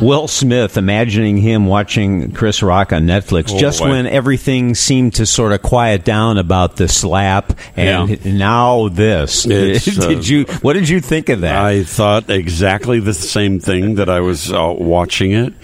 Will Smith, imagining him watching Chris Rock on Netflix Oh, just boy. when everything seemed to sort of quiet down about the slap, and Yeah. now this. It's, uh, did you? What did you think of that? I thought exactly the same thing that I was uh, watching it.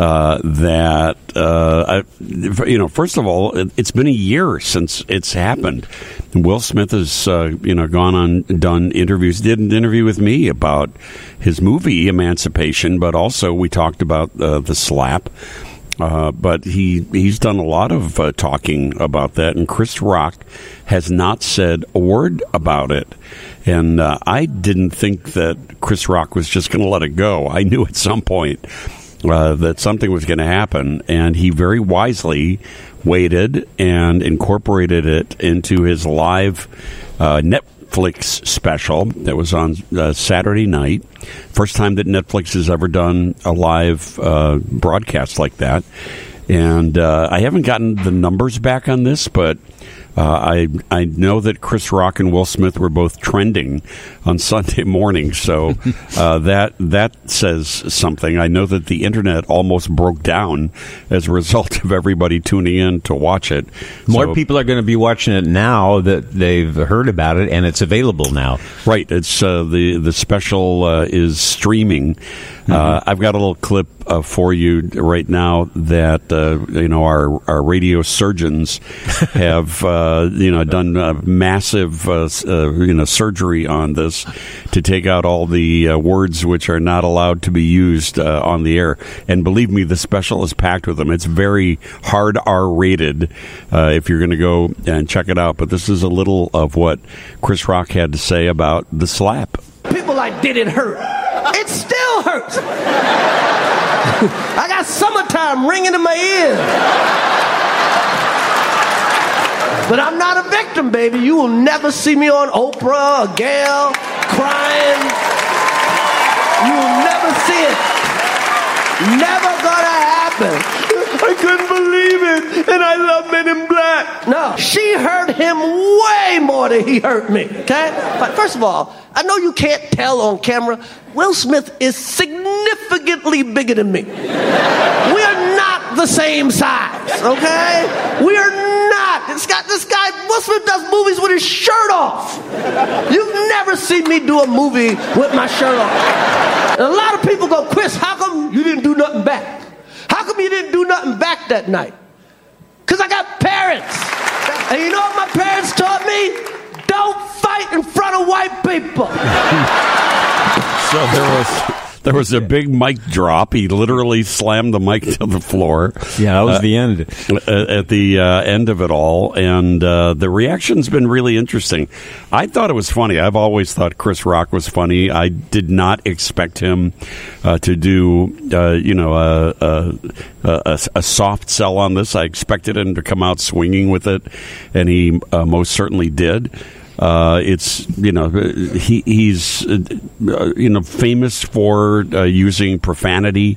Uh, that uh, I, you know, first of all, it, it's been a year since it's happened. Will Smith has uh, you know gone on done interviews. Did an interview with me about his movie Emancipation, but also we talked about uh, the slap. Uh, but he he's done a lot of uh, talking about that, and Chris Rock has not said a word about it. And uh, I didn't think that Chris Rock was just going to let it go. I knew at some point uh, that something was going to happen, and he very wisely waited and incorporated it into his live uh, Netflix special that was on uh, Saturday night. First time that Netflix has ever done a live uh, broadcast like that. And uh, I haven't gotten the numbers back on this, but I I know that Chris Rock and Will Smith were both trending on Sunday morning, so uh, that that says something. I know that the internet almost broke down as a result of everybody tuning in to watch it. More So- people are going to be watching it now that they've heard about it, and it's available now. Right. It's uh, the the special uh, is streaming. Uh, I've got a little clip uh, for you right now that uh, you know our our radio surgeons have uh, you know done uh, massive uh, uh, you know surgery on this to take out all the uh, words which are not allowed to be used uh, on the air. And believe me, the special is packed with them. It's very hard R rated. Uh, if you're going to go and check it out, but this is a little of what Chris Rock had to say about the slap. People like, did it hurt? It still hurts. I got summertime ringing in my ears. But I'm not a victim, baby. You will never see me on Oprah or Gayle crying. You will never see it. Never gonna happen. I couldn't believe it, and I love Men in Black. No, she hurt him way more than he hurt me. Okay, but first of all, I know you can't tell on camera. Will Smith is significantly bigger than me. We are not the same size. Okay, we are not. This guy, this guy, Will Smith does movies with his shirt off. You've never seen me do a movie with my shirt off. And a lot of people go, Chris, how come you didn't do nothing back? How come you didn't do nothing back that night? Because I got parents. And you know what my parents fight in front of white people. So there was there was a big mic drop. He literally slammed the mic to the floor. Yeah, that was Uh, the end. at at the uh, end of it all, and uh, the reaction's been really interesting. I thought it was funny. I've always thought Chris Rock was funny. I did not expect him uh, to do, uh, you know, a, a, a, a soft sell on this. I expected him to come out swinging with it, and he uh, most certainly did. Uh, it's you know he he's uh, you know famous for uh, using profanity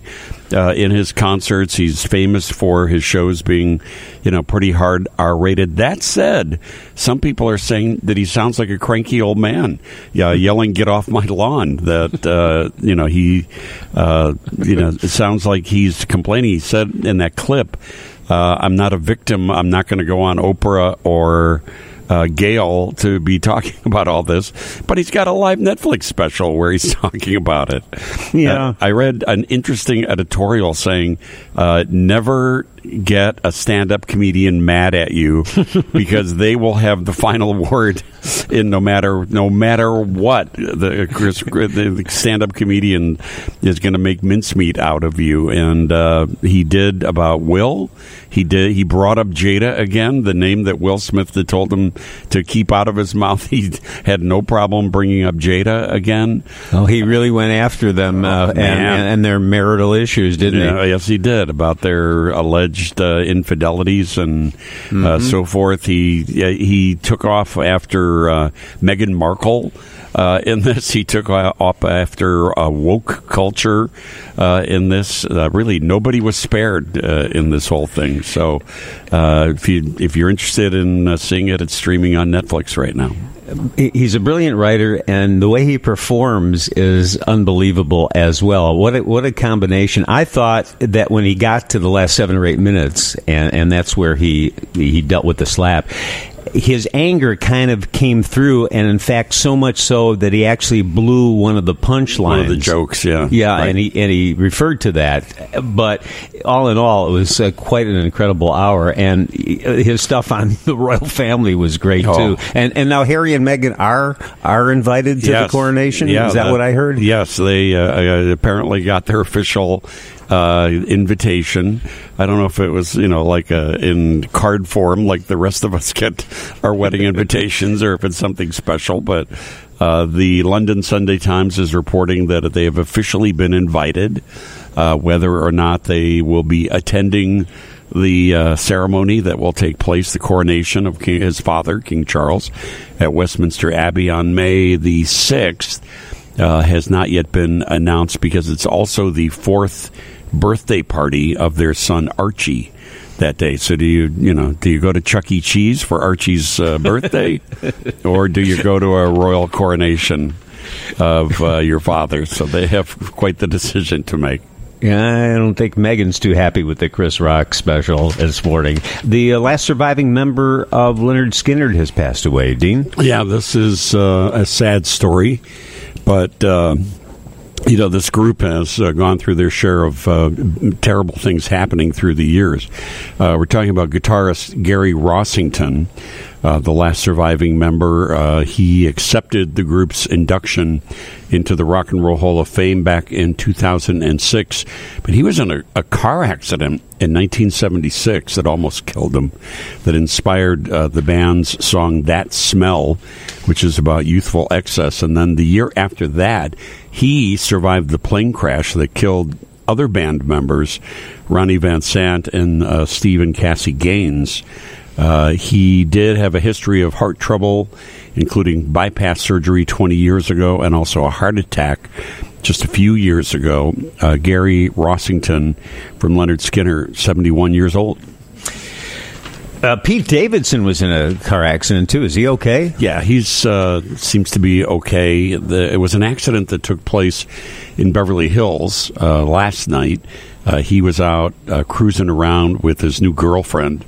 uh, in his concerts. He's famous for his shows being you know pretty hard R rated. That said, some people are saying that he sounds like a cranky old man, yeah, yelling "Get off my lawn." That uh, you know he uh, you know it sounds like he's complaining. He said in that clip, "I'm not a victim. I'm not going to go on Oprah or." Uh, Gayle to be talking about all this, but he's got a live Netflix special where he's talking about it. Yeah. Uh, I read an interesting editorial saying, uh, never get a stand-up comedian mad at you because they will have the final word in no matter no matter what the, the stand-up comedian is going to make mincemeat out of you. And uh, he did about Will. He did he brought up Jada again the name that Will Smith had told him to keep out of his mouth. He had no problem bringing up Jada again. Oh, he really went after them uh, and, and their marital issues, didn't yeah, yes, he did about their alleged alleged uh, infidelities and Mm-hmm. uh, so forth. He he took off after uh, Meghan Markle. Uh, in this, he took off after uh, woke culture. Uh, in this, uh, really, nobody was spared uh, in this whole thing. So, uh, if you if you're interested in uh, seeing it, it's streaming on Netflix right now. He- He's a brilliant writer, and the way he performs is unbelievable as well. What a, what a combination! I thought that when he got to the last seven or eight minutes, and, and that's where he he dealt with the slap. His anger kind of came through, and in fact, so much so that he actually blew one of the punchlines. One of the jokes, yeah, Yeah, Right. and he and he referred to that. But all in all, it was uh, quite an incredible hour, and his stuff on the royal family was great Oh. too. And and now Harry and Meghan are are invited to Yes. the coronation. Yeah, Is that, what I heard? Yes, they uh, uh, apparently got their official uh, invitation. I don't know if it was you know like uh, in card form, like the rest of us get our wedding invitations, or if it's something special. But uh, the London Sunday Times is reporting that they have officially been invited. Uh, whether or not they will be attending the uh, ceremony that will take place, the coronation of King, his father, King Charles, at Westminster Abbey on May the 6th, uh, has not yet been announced because it's also the fourth birthday party of their son Archie that day. So do you, you know, do you go to Chuck E. Cheese for Archie's uh, birthday, or do you go to a royal coronation of uh, your father? So they have quite the decision to make. I don't think Meghan's too happy with the Chris Rock special this morning. The uh, last surviving member of Lynyrd Skynyrd has passed away. Dean. Yeah, this is uh, a sad story, but uh, you know this group has uh, gone through their share of uh, terrible things happening through the years. Uh, we're talking about guitarist Gary Rossington, uh, the last surviving member. Uh, he accepted the group's induction into the Rock and Roll Hall of Fame back in 2006, but he was in a, a car accident in 1976 that almost killed him, that inspired uh, the band's song "That Smell," which is about youthful excess. And then the year after that, he survived the plane crash that killed other band members, Ronnie Van Zant and uh, Steve and Cassie Gaines. Uh, he did have a history of heart trouble, including bypass surgery 20 years ago and also a heart attack just a few years ago. Uh, Gary Rossington from Lynyrd Skynyrd, 71 years old. Uh, Pete Davidson was in a car accident too. Is he okay? Yeah, he's uh, seems to be okay. The, it was an accident that took place in Beverly Hills uh, last night. Uh, he was out uh, cruising around with his new girlfriend,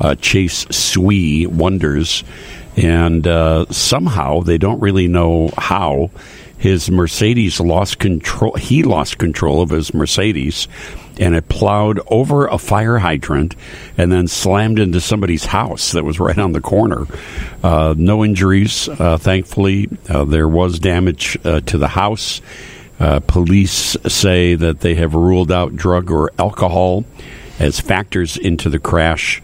uh, Chase Sui Wonders, and uh, somehow they don't really know how his Mercedes lost control. He lost control of his Mercedes. And it plowed over a fire hydrant and then slammed into somebody's house that was right on the corner. Uh, no injuries, uh, thankfully. Uh, there was damage uh, to the house. Uh, police say that they have ruled out drug or alcohol as factors into the crash.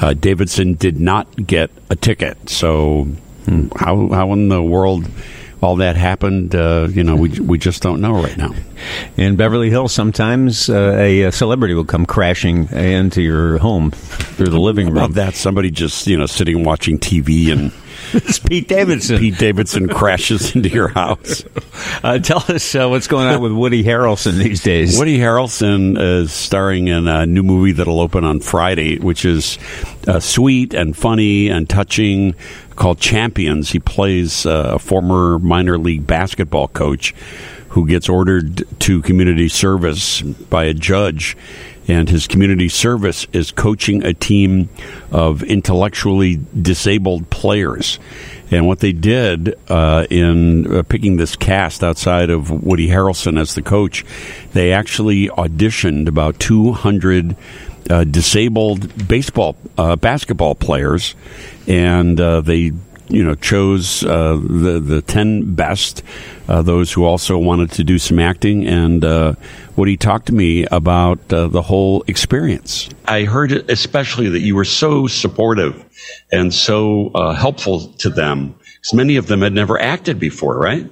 Uh, Davidson did not get a ticket. So, hmm, how, how in the world all that happened, uh, you know, we, we just don't know right now. In Beverly Hills, sometimes uh, a, a celebrity will come crashing into your home through the living room. Of that, somebody just, you know, sitting watching TV and It's Pete Davidson. Pete Davidson crashes into your house. Uh, tell us uh, what's going on with Woody Harrelson these days. Woody Harrelson is starring in a new movie that'll open on Friday, which is uh, sweet and funny and touching, called Champions. He plays uh, a former minor league basketball coach who gets ordered to community service by a judge. And his community service is coaching a team of intellectually disabled players. And what they did uh, in uh, picking this cast outside of Woody Harrelson as the coach, they actually auditioned about 200 uh, disabled baseball, uh, basketball players, and uh, they, you know, chose uh, the the ten best, uh, those who also wanted to do some acting. And uh, Woody talk to me about uh, the whole experience. I heard especially that you were so supportive and so uh, helpful to them, because many of them had never acted before, right?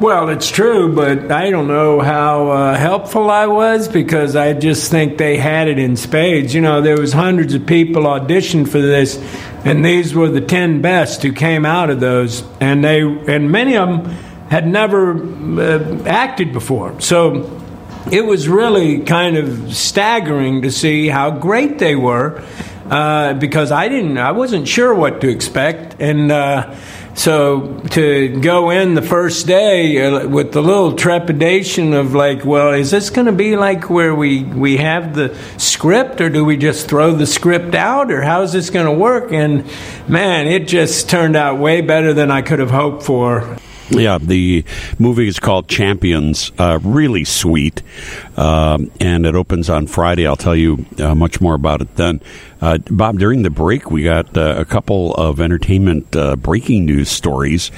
Well, it's true, but I don't know how uh, helpful I was because I just think they had it in spades. You know, there was hundreds of people auditioned for this, and these were the ten best who came out of those, and they and many of them had never uh, acted before. So it was really kind of staggering to see how great they were uh, because I didn't, I wasn't sure what to expect, and uh, so to go in the first day uh, with the little trepidation of like, well, is this going to be like where we we have the script, or do we just throw the script out, or how is this going to work? And man, it just turned out way better than I could have hoped for. Yeah, the movie is called Champions. Uh, really sweet, um, and it opens on Friday. I'll tell you uh, much more about it then. Uh, Bob, during the break, we got uh, a couple of entertainment uh, breaking news stories.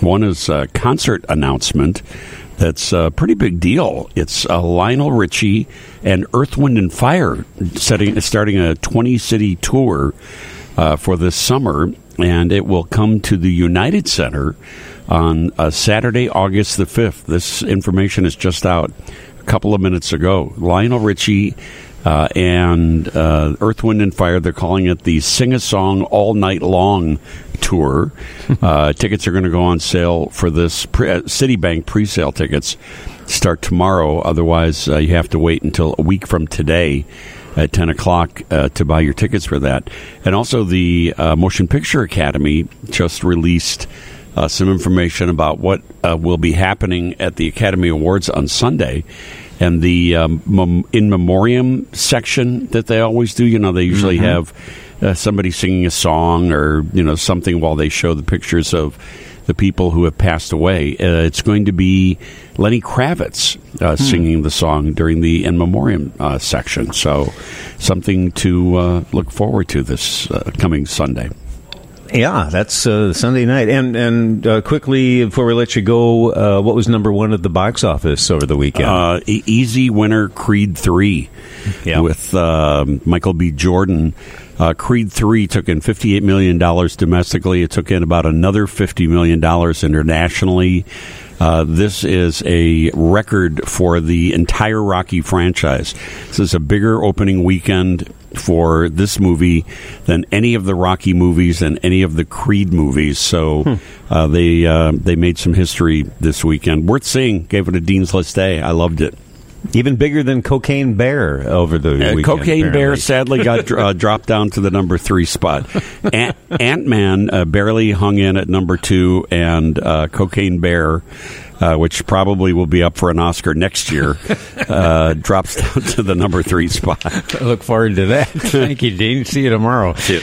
One is a concert announcement that's a pretty big deal. It's uh, Lionel Richie and Earth, Wind, and Fire setting, starting a 20 city tour for this summer, and it will come to the United Center on uh, Saturday, August the 5th. This information is just out a couple of minutes ago. Lionel Richie uh, and uh, Earth, Wind, and Fire, they're calling it the Sing a Song All Night Long Tour. Uh, tickets are going to go on sale for this pre- uh, Citibank pre sale tickets start tomorrow. Otherwise, uh, you have to wait until a week from today at 10 o'clock uh, to buy your tickets for that. And also, the uh, Motion Picture Academy just released uh, some information about what uh, will be happening at the Academy Awards on Sunday. And the um, mem- in memoriam section that they always do, you know, they usually mm-hmm. have uh, somebody singing a song or you know something while they show the pictures of the people who have passed away. Uh, it's going to be Lenny Kravitz uh, hmm. singing the song during the in memoriam uh, section. So, something to uh, look forward to this uh, coming Sunday. Yeah, that's uh, Sunday night. And and uh, quickly before we let you go, uh, what was number one at the box office over the weekend? Uh, easy winner, Creed three, yeah. with um, Michael B. Jordan. Uh, Creed three took in fifty eight million dollars domestically. It took in about another fifty million dollars internationally. Uh, this is a record for the entire Rocky franchise. This is a bigger opening weekend for this movie than any of the Rocky movies and any of the Creed movies. So hmm. uh, they uh, they made some history this weekend. Worth seeing. Gave it a Dean's List A. I loved it. Even bigger than Cocaine Bear over the uh, weekend, Cocaine apparently. Bear sadly got uh, dropped down to the number three spot. Ant Man uh, barely hung in at number two, and uh, Cocaine Bear uh, which probably will be up for an Oscar next year, uh, drops down to the number three spot. I look forward to that. Thank you, Dean. See you tomorrow. See you.